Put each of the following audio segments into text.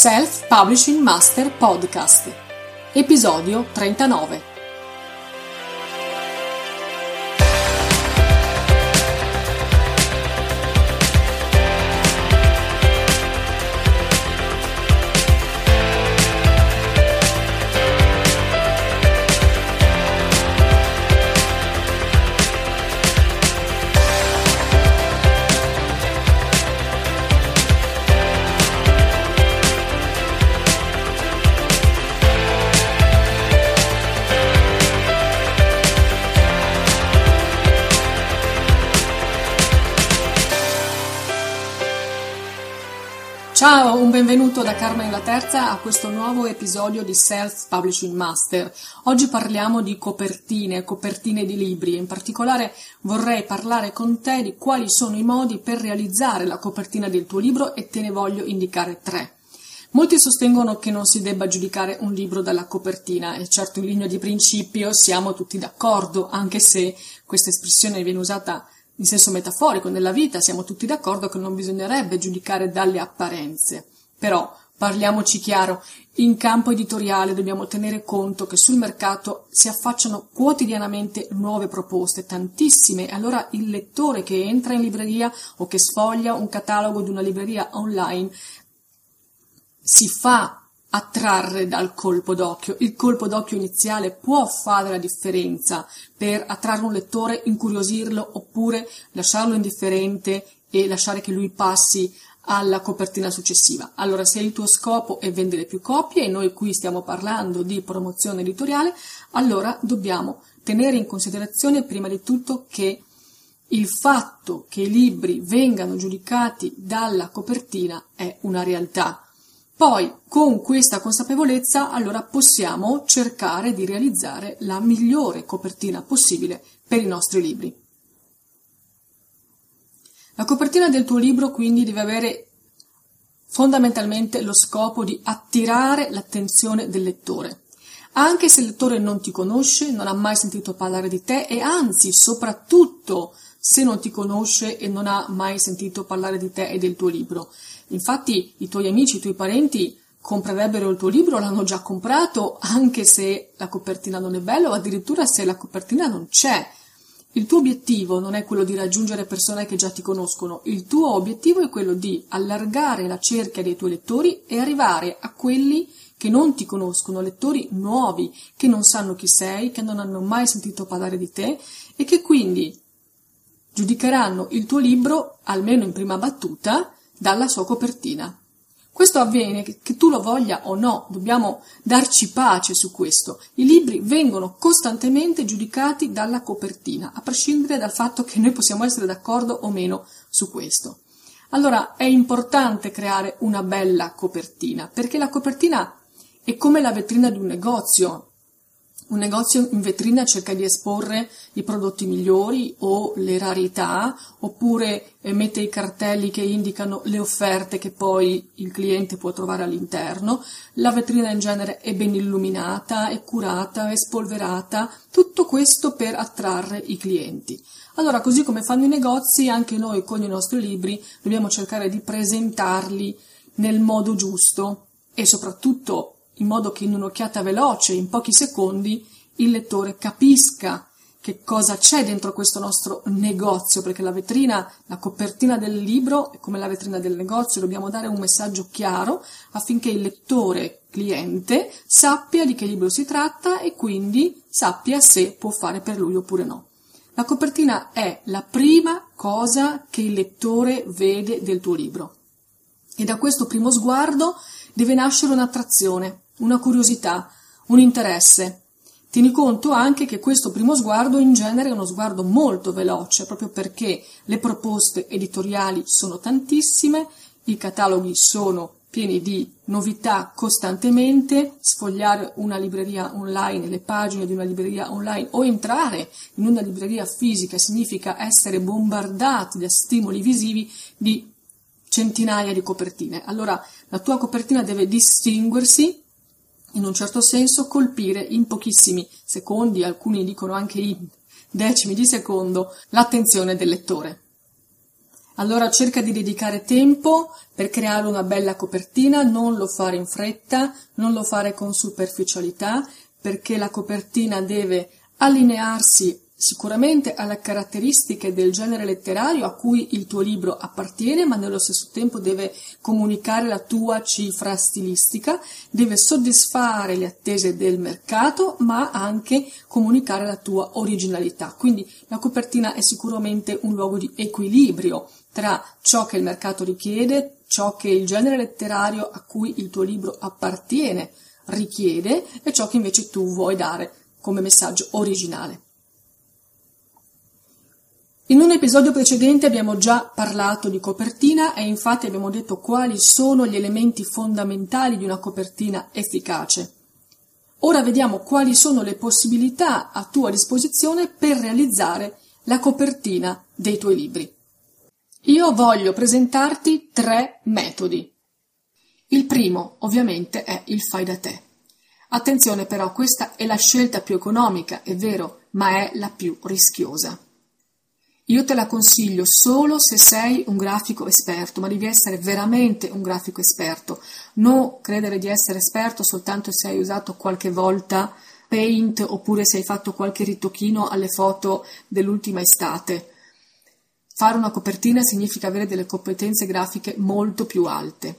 Self Publishing Master Podcast, episodio 39. Ciao, un benvenuto da Carmen la Terza a questo nuovo episodio di Self Publishing Master. Oggi parliamo di copertine, copertine di libri. In particolare vorrei parlare con te di quali sono i modi per realizzare la copertina del tuo libro e te ne voglio indicare tre. Molti sostengono che non si debba giudicare un libro dalla copertina e certo in linea di principio siamo tutti d'accordo, anche se questa espressione viene usata in senso metaforico, nella vita siamo tutti d'accordo che non bisognerebbe giudicare dalle apparenze. Però, parliamoci chiaro, in campo editoriale dobbiamo tenere conto che sul mercato si affacciano quotidianamente nuove proposte, tantissime, allora il lettore che entra in libreria o che sfoglia un catalogo di una libreria online si fa attrarre dal colpo d'occhio. Il colpo d'occhio iniziale può fare la differenza per attrarre un lettore, incuriosirlo oppure lasciarlo indifferente e lasciare che lui passi alla copertina successiva. Allora, se il tuo scopo è vendere più copie e noi qui stiamo parlando di promozione editoriale, allora dobbiamo tenere in considerazione prima di tutto che il fatto che i libri vengano giudicati dalla copertina è una realtà poi, con questa consapevolezza, allora possiamo cercare di realizzare la migliore copertina possibile per i nostri libri. La copertina del tuo libro quindi deve avere fondamentalmente lo scopo di attirare l'attenzione del lettore. Anche se il lettore non ti conosce, non ha mai sentito parlare di te e anzi, soprattutto se non ti conosce e non ha mai sentito parlare di te e del tuo libro. Infatti i tuoi amici, i tuoi parenti comprerebbero il tuo libro, l'hanno già comprato, anche se la copertina non è bella o addirittura se la copertina non c'è. Il tuo obiettivo non è quello di raggiungere persone che già ti conoscono, il tuo obiettivo è quello di allargare la cerchia dei tuoi lettori e arrivare a quelli che non ti conoscono, lettori nuovi, che non sanno chi sei, che non hanno mai sentito parlare di te e che quindi giudicheranno il tuo libro, almeno in prima battuta, dalla sua copertina. Questo avviene che tu lo voglia o no, dobbiamo darci pace su questo. I libri vengono costantemente giudicati dalla copertina, a prescindere dal fatto che noi possiamo essere d'accordo o meno su questo. Allora è importante creare una bella copertina, perché la copertina è come la vetrina di un negozio, un negozio in vetrina cerca di esporre i prodotti migliori o le rarità, oppure eh, mette i cartelli che indicano le offerte che poi il cliente può trovare all'interno. La vetrina in genere è ben illuminata, è curata, è spolverata, tutto questo per attrarre i clienti. Allora, così come fanno i negozi, anche noi con i nostri libri dobbiamo cercare di presentarli nel modo giusto e soprattutto in modo che in un'occhiata veloce, in pochi secondi, il lettore capisca che cosa c'è dentro questo nostro negozio, perché la vetrina, la copertina del libro come la vetrina del negozio, dobbiamo dare un messaggio chiaro affinché il lettore cliente sappia di che libro si tratta e quindi sappia se può fare per lui oppure no. La copertina è la prima cosa che il lettore vede del tuo libro e da questo primo sguardo deve nascere un'attrazione, una curiosità, un interesse, Tieni conto anche che questo primo sguardo in genere è uno sguardo molto veloce, proprio perché le proposte editoriali sono tantissime, i cataloghi sono pieni di novità costantemente, sfogliare una libreria online, le pagine di una libreria online o entrare in una libreria fisica significa essere bombardati da stimoli visivi di centinaia di copertine. Allora la tua copertina deve distinguersi in un certo senso colpire in pochissimi secondi, alcuni dicono anche in decimi di secondo, l'attenzione del lettore. Allora cerca di dedicare tempo per creare una bella copertina, non lo fare in fretta, non lo fare con superficialità, perché la copertina deve allinearsi sicuramente alle caratteristiche del genere letterario a cui il tuo libro appartiene, ma nello stesso tempo deve comunicare la tua cifra stilistica, deve soddisfare le attese del mercato, ma anche comunicare la tua originalità. Quindi la copertina è sicuramente un luogo di equilibrio tra ciò che il mercato richiede, ciò che il genere letterario a cui il tuo libro appartiene richiede e ciò che invece tu vuoi dare come messaggio originale. In un episodio precedente abbiamo già parlato di copertina e infatti abbiamo detto quali sono gli elementi fondamentali di una copertina efficace. Ora vediamo quali sono le possibilità a tua disposizione per realizzare la copertina dei tuoi libri. Io voglio presentarti tre metodi. Il primo, ovviamente, è il fai da te. Attenzione però, questa è la scelta più economica, è vero, ma è la più rischiosa. Io te la consiglio solo se sei un grafico esperto, ma devi essere veramente un grafico esperto. Non credere di essere esperto soltanto se hai usato qualche volta Paint oppure se hai fatto qualche ritocchino alle foto dell'ultima estate. Fare una copertina significa avere delle competenze grafiche molto più alte.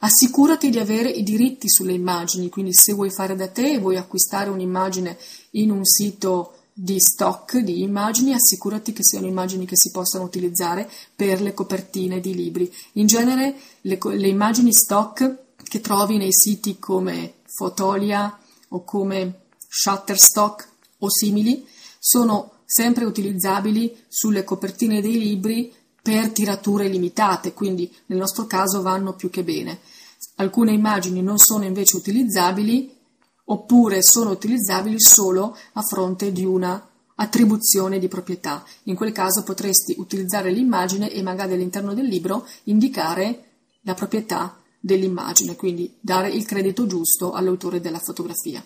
Assicurati di avere i diritti sulle immagini, quindi se vuoi fare da te e vuoi acquistare un'immagine in un sito di stock di immagini, assicurati che siano immagini che si possano utilizzare per le copertine di libri. In genere le, le immagini stock che trovi nei siti come Fotolia o come Shutterstock o simili sono sempre utilizzabili sulle copertine dei libri per tirature limitate, quindi nel nostro caso vanno più che bene. Alcune immagini non sono invece utilizzabili oppure sono utilizzabili solo a fronte di una attribuzione di proprietà. In quel caso potresti utilizzare l'immagine e magari all'interno del libro indicare la proprietà dell'immagine, quindi dare il credito giusto all'autore della fotografia.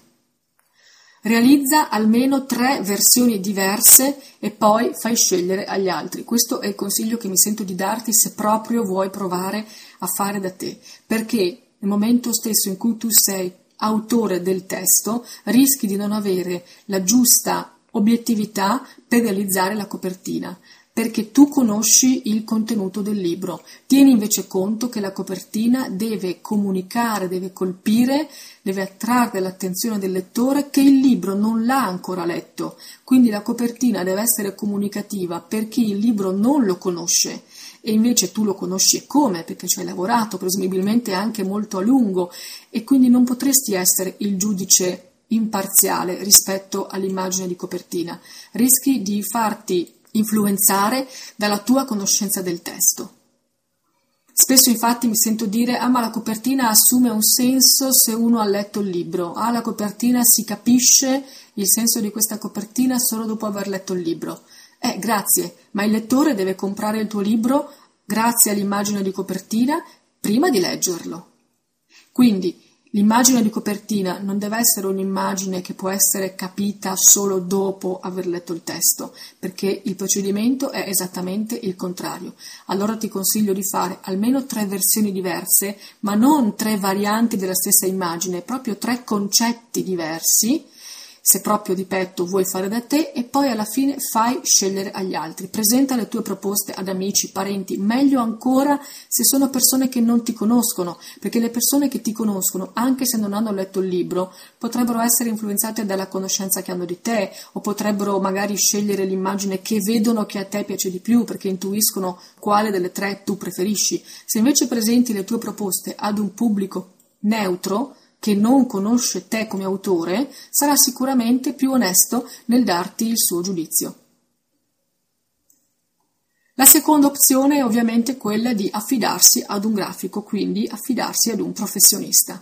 Realizza almeno tre versioni diverse e poi fai scegliere agli altri. Questo è il consiglio che mi sento di darti se proprio vuoi provare a fare da te, perché nel momento stesso in cui tu sei autore del testo, rischi di non avere la giusta obiettività per realizzare la copertina, perché tu conosci il contenuto del libro. Tieni invece conto che la copertina deve comunicare, deve colpire, deve attrarre l'attenzione del lettore che il libro non l'ha ancora letto. Quindi la copertina deve essere comunicativa per chi il libro non lo conosce e invece tu lo conosci come, perché ci hai lavorato presumibilmente anche molto a lungo e quindi non potresti essere il giudice imparziale rispetto all'immagine di copertina. Rischi di farti influenzare dalla tua conoscenza del testo. Spesso infatti mi sento dire ah ma la copertina assume un senso se uno ha letto il libro, ah la copertina si capisce il senso di questa copertina solo dopo aver letto il libro. Eh, grazie, ma il lettore deve comprare il tuo libro grazie all'immagine di copertina prima di leggerlo. Quindi l'immagine di copertina non deve essere un'immagine che può essere capita solo dopo aver letto il testo, perché il procedimento è esattamente il contrario. Allora ti consiglio di fare almeno tre versioni diverse, ma non tre varianti della stessa immagine, proprio tre concetti diversi se proprio di petto vuoi fare da te e poi alla fine fai scegliere agli altri. Presenta le tue proposte ad amici, parenti, meglio ancora se sono persone che non ti conoscono, perché le persone che ti conoscono, anche se non hanno letto il libro, potrebbero essere influenzate dalla conoscenza che hanno di te o potrebbero magari scegliere l'immagine che vedono che a te piace di più perché intuiscono quale delle tre tu preferisci. Se invece presenti le tue proposte ad un pubblico neutro, che non conosce te come autore sarà sicuramente più onesto nel darti il suo giudizio. La seconda opzione è ovviamente quella di affidarsi ad un grafico, quindi affidarsi ad un professionista.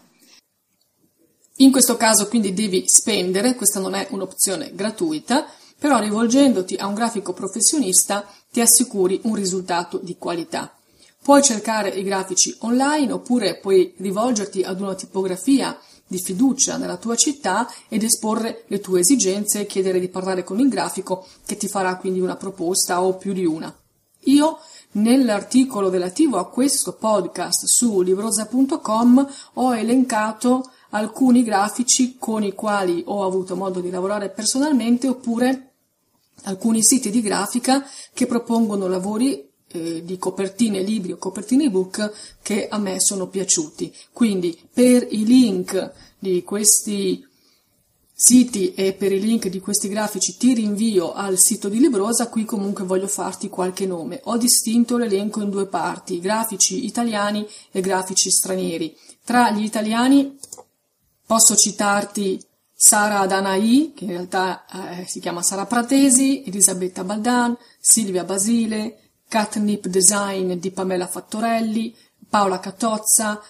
In questo caso quindi devi spendere, questa non è un'opzione gratuita, però rivolgendoti a un grafico professionista ti assicuri un risultato di qualità. Puoi cercare i grafici online oppure puoi rivolgerti ad una tipografia di fiducia nella tua città ed esporre le tue esigenze e chiedere di parlare con il grafico che ti farà quindi una proposta o più di una. Io nell'articolo relativo a questo podcast su librosa.com ho elencato alcuni grafici con i quali ho avuto modo di lavorare personalmente oppure alcuni siti di grafica che propongono lavori eh, di copertine libri o copertine ebook che a me sono piaciuti. Quindi per i link di questi siti e per i link di questi grafici ti rinvio al sito di Librosa, qui comunque voglio farti qualche nome. Ho distinto l'elenco in due parti, grafici italiani e grafici stranieri. Tra gli italiani posso citarti Sara Danai, che in realtà eh, si chiama Sara Pratesi, Elisabetta Baldan, Silvia Basile, Catnip Design di Pamela Fattorelli, Paola Catozza,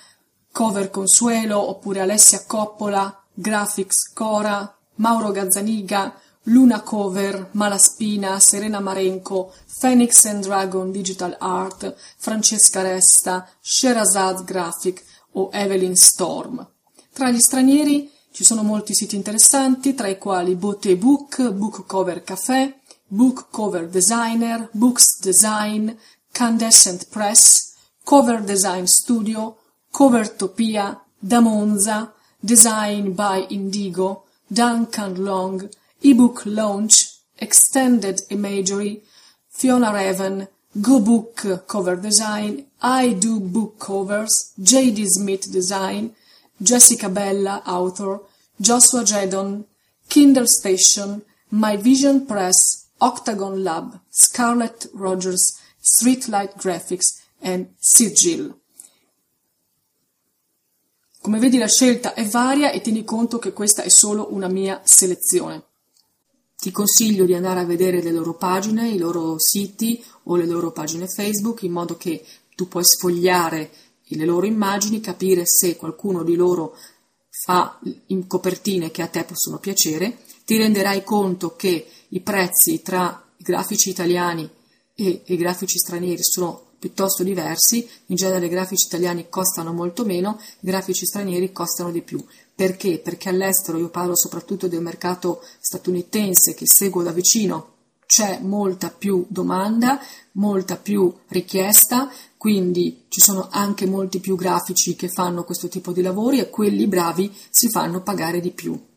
Cover Consuelo oppure Alessia Coppola, Graphics Cora, Mauro Gazzaniga, Luna Cover, Malaspina, Serena Marenco, Phoenix and Dragon Digital Art, Francesca Resta, Sherazad Graphic o Evelyn Storm. Tra gli stranieri ci sono molti siti interessanti, tra i quali Botte Book, Book Cover Café, Book Cover Designer, Books Design, Candescent Press, Cover Design Studio, Covertopia, Da Monza, Design by Indigo, Duncan Long, eBook Launch, Extended Imagery, Fiona Raven, Go Book Cover Design, I Do Book Covers, J.D. Smith Design, Jessica Bella, author, Joshua Jedon, Kindle Station, My Vision Press, Octagon Lab, Scarlett Rogers, Streetlight Graphics e Sigil. Come vedi la scelta è varia e tieni conto che questa è solo una mia selezione. Ti consiglio di andare a vedere le loro pagine, i loro siti o le loro pagine Facebook in modo che tu puoi sfogliare le loro immagini, capire se qualcuno di loro fa in copertine che a te possono piacere, ti renderai conto che i prezzi tra i grafici italiani e i grafici stranieri sono piuttosto diversi, in genere i grafici italiani costano molto meno, i grafici stranieri costano di più. Perché? Perché all'estero, io parlo soprattutto del mercato statunitense che seguo da vicino, c'è molta più domanda, molta più richiesta, quindi ci sono anche molti più grafici che fanno questo tipo di lavori e quelli bravi si fanno pagare di più.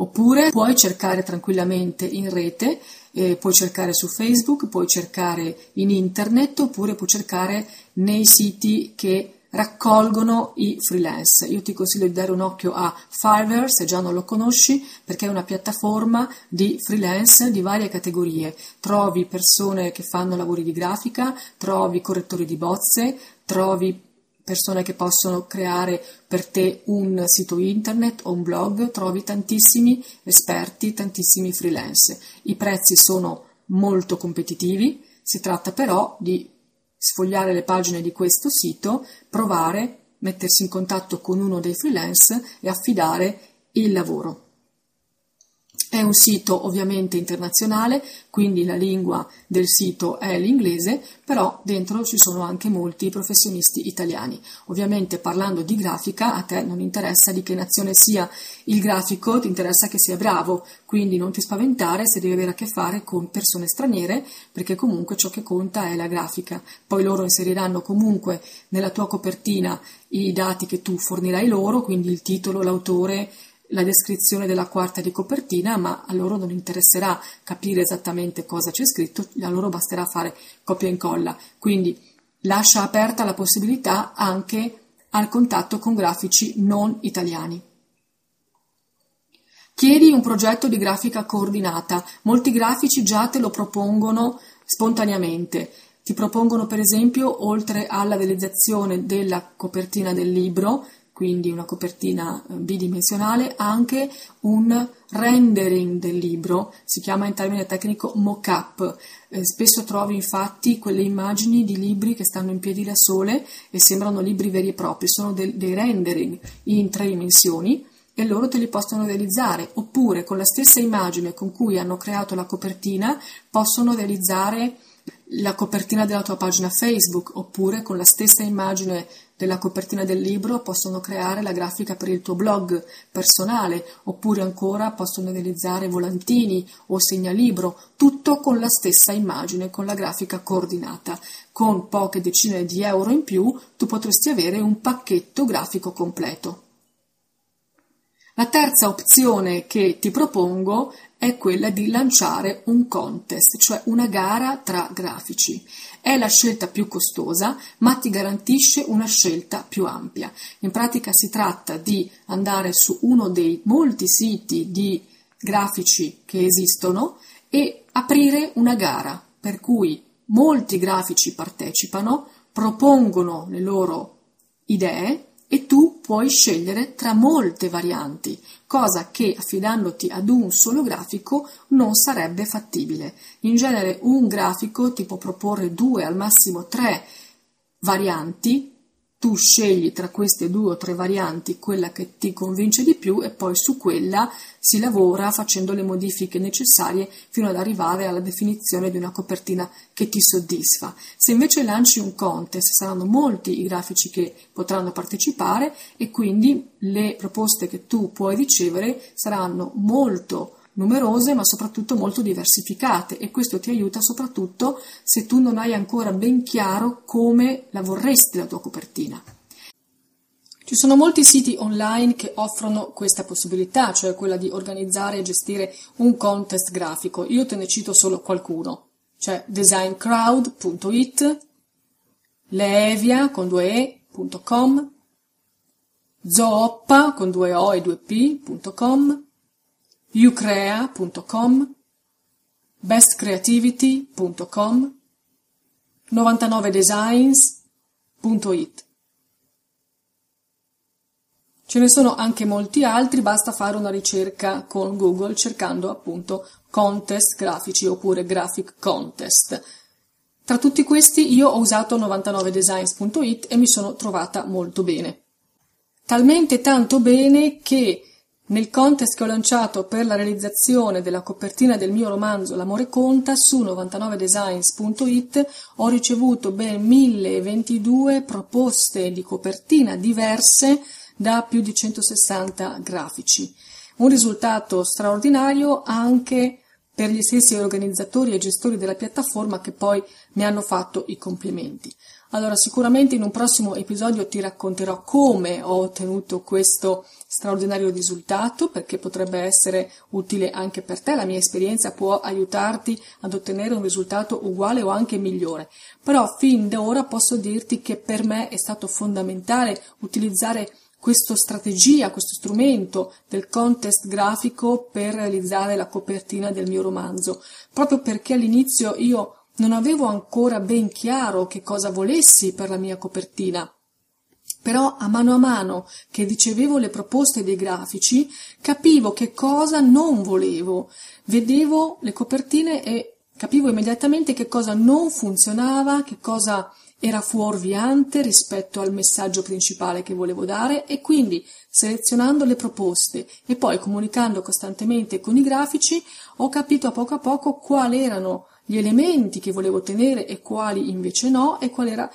Oppure puoi cercare tranquillamente in rete, eh, puoi cercare su Facebook, puoi cercare in internet oppure puoi cercare nei siti che raccolgono i freelance. Io ti consiglio di dare un occhio a Fiverr se già non lo conosci perché è una piattaforma di freelance di varie categorie. Trovi persone che fanno lavori di grafica, trovi correttori di bozze, trovi persone che possono creare per te un sito internet o un blog, trovi tantissimi esperti, tantissimi freelance. I prezzi sono molto competitivi, si tratta però di sfogliare le pagine di questo sito, provare, mettersi in contatto con uno dei freelance e affidare il lavoro. È un sito ovviamente internazionale, quindi la lingua del sito è l'inglese, però dentro ci sono anche molti professionisti italiani. Ovviamente parlando di grafica, a te non interessa di che nazione sia il grafico, ti interessa che sia bravo, quindi non ti spaventare se devi avere a che fare con persone straniere, perché comunque ciò che conta è la grafica. Poi loro inseriranno comunque nella tua copertina i dati che tu fornirai loro, quindi il titolo, l'autore, la descrizione della quarta di copertina, ma a loro non interesserà capire esattamente cosa c'è scritto, a loro basterà fare copia e incolla. Quindi lascia aperta la possibilità anche al contatto con grafici non italiani. Chiedi un progetto di grafica coordinata. Molti grafici già te lo propongono spontaneamente. Ti propongono per esempio, oltre alla realizzazione della copertina del libro, quindi una copertina eh, bidimensionale, anche un rendering del libro, si chiama in termine tecnico mock-up. Eh, spesso trovi infatti quelle immagini di libri che stanno in piedi da sole e sembrano libri veri e propri, sono de- dei rendering in tre dimensioni e loro te li possono realizzare, oppure con la stessa immagine con cui hanno creato la copertina possono realizzare la copertina della tua pagina Facebook, oppure con la stessa immagine della copertina del libro possono creare la grafica per il tuo blog personale, oppure ancora possono realizzare volantini o segnalibro, tutto con la stessa immagine, con la grafica coordinata. Con poche decine di euro in più tu potresti avere un pacchetto grafico completo. La terza opzione che ti propongo è quella di lanciare un contest, cioè una gara tra grafici. È la scelta più costosa, ma ti garantisce una scelta più ampia. In pratica si tratta di andare su uno dei molti siti di grafici che esistono e aprire una gara per cui molti grafici partecipano, propongono le loro idee e tu puoi scegliere tra molte varianti, cosa che affidandoti ad un solo grafico non sarebbe fattibile. In genere un grafico ti può proporre due, al massimo tre varianti tu scegli tra queste due o tre varianti quella che ti convince di più e poi su quella si lavora facendo le modifiche necessarie fino ad arrivare alla definizione di una copertina che ti soddisfa. Se invece lanci un contest saranno molti i grafici che potranno partecipare e quindi le proposte che tu puoi ricevere saranno molto numerose ma soprattutto molto diversificate e questo ti aiuta soprattutto se tu non hai ancora ben chiaro come la vorresti la tua copertina. Ci sono molti siti online che offrono questa possibilità, cioè quella di organizzare e gestire un contest grafico. Io te ne cito solo qualcuno, cioè designcrowd.it, leevia con due e.com, zooppa con due o e due p.com, ucrea.com, bestcreativity.com, 99designs.it. Ce ne sono anche molti altri, basta fare una ricerca con Google cercando appunto contest grafici oppure graphic contest. Tra tutti questi io ho usato 99designs.it e mi sono trovata molto bene. Talmente tanto bene che nel contest che ho lanciato per la realizzazione della copertina del mio romanzo L'amore conta su 99designs.it ho ricevuto ben 1022 proposte di copertina diverse da più di 160 grafici. Un risultato straordinario anche per gli stessi organizzatori e gestori della piattaforma che poi mi hanno fatto i complimenti. Allora, sicuramente in un prossimo episodio ti racconterò come ho ottenuto questo straordinario risultato, perché potrebbe essere utile anche per te. La mia esperienza può aiutarti ad ottenere un risultato uguale o anche migliore. Però fin da ora posso dirti che per me è stato fondamentale utilizzare questa strategia, questo strumento del contest grafico per realizzare la copertina del mio romanzo, proprio perché all'inizio io non avevo ancora ben chiaro che cosa volessi per la mia copertina. Però a mano a mano che ricevevo le proposte dei grafici, capivo che cosa non volevo. Vedevo le copertine e capivo immediatamente che cosa non funzionava, che cosa era fuorviante rispetto al messaggio principale che volevo dare e quindi selezionando le proposte e poi comunicando costantemente con i grafici ho capito a poco a poco quali erano gli elementi che volevo tenere e quali invece no, e qual era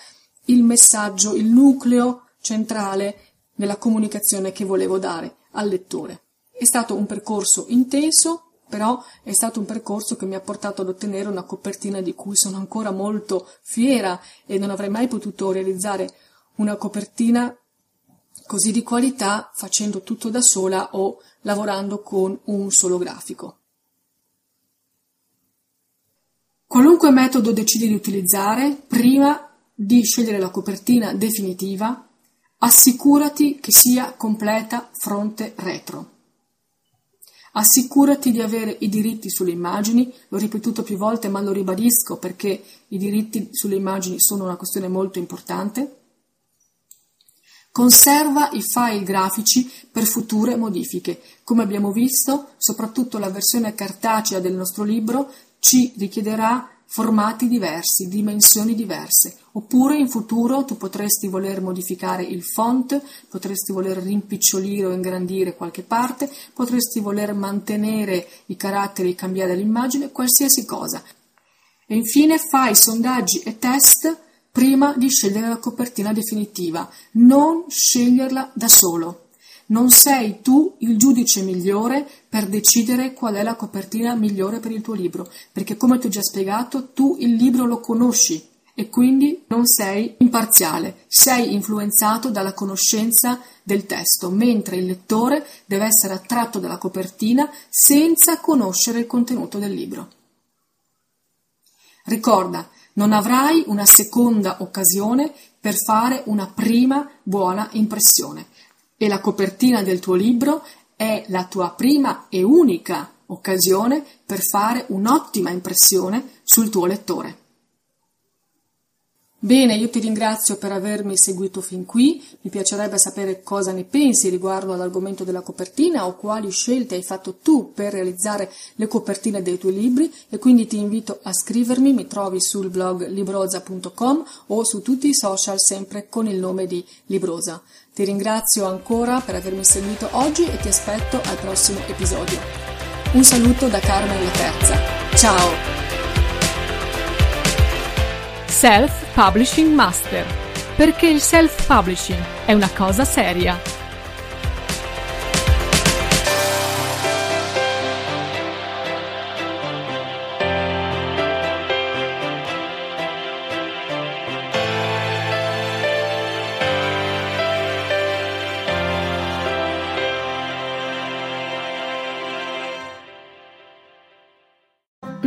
il messaggio, il nucleo centrale nella comunicazione che volevo dare al lettore. È stato un percorso intenso, però è stato un percorso che mi ha portato ad ottenere una copertina di cui sono ancora molto fiera e non avrei mai potuto realizzare una copertina così di qualità facendo tutto da sola o lavorando con un solo grafico. Qualunque metodo decidi di utilizzare, prima di scegliere la copertina definitiva, assicurati che sia completa fronte retro. Assicurati di avere i diritti sulle immagini, l'ho ripetuto più volte ma lo ribadisco perché i diritti sulle immagini sono una questione molto importante. Conserva i file grafici per future modifiche. Come abbiamo visto, soprattutto la versione cartacea del nostro libro ci richiederà formati diversi, dimensioni diverse, oppure in futuro tu potresti voler modificare il font, potresti voler rimpicciolire o ingrandire qualche parte, potresti voler mantenere i caratteri e cambiare l'immagine, qualsiasi cosa. E infine fai sondaggi e test prima di scegliere la copertina definitiva, non sceglierla da solo. Non sei tu il giudice migliore per decidere qual è la copertina migliore per il tuo libro, perché come ti ho già spiegato, tu il libro lo conosci e quindi non sei imparziale, sei influenzato dalla conoscenza del testo, mentre il lettore deve essere attratto dalla copertina senza conoscere il contenuto del libro. Ricorda, non avrai una seconda occasione per fare una prima buona impressione e la copertina del tuo libro è la tua prima e unica occasione per fare un'ottima impressione sul tuo lettore. Bene, io ti ringrazio per avermi seguito fin qui, mi piacerebbe sapere cosa ne pensi riguardo all'argomento della copertina o quali scelte hai fatto tu per realizzare le copertine dei tuoi libri e quindi ti invito a scrivermi, mi trovi sul blog libroza.com o su tutti i social sempre con il nome di Librosa. Ti ringrazio ancora per avermi seguito oggi e ti aspetto al prossimo episodio. Un saluto da Carmen La Terza. Ciao! Self Publishing Master, perché il self publishing è una cosa seria.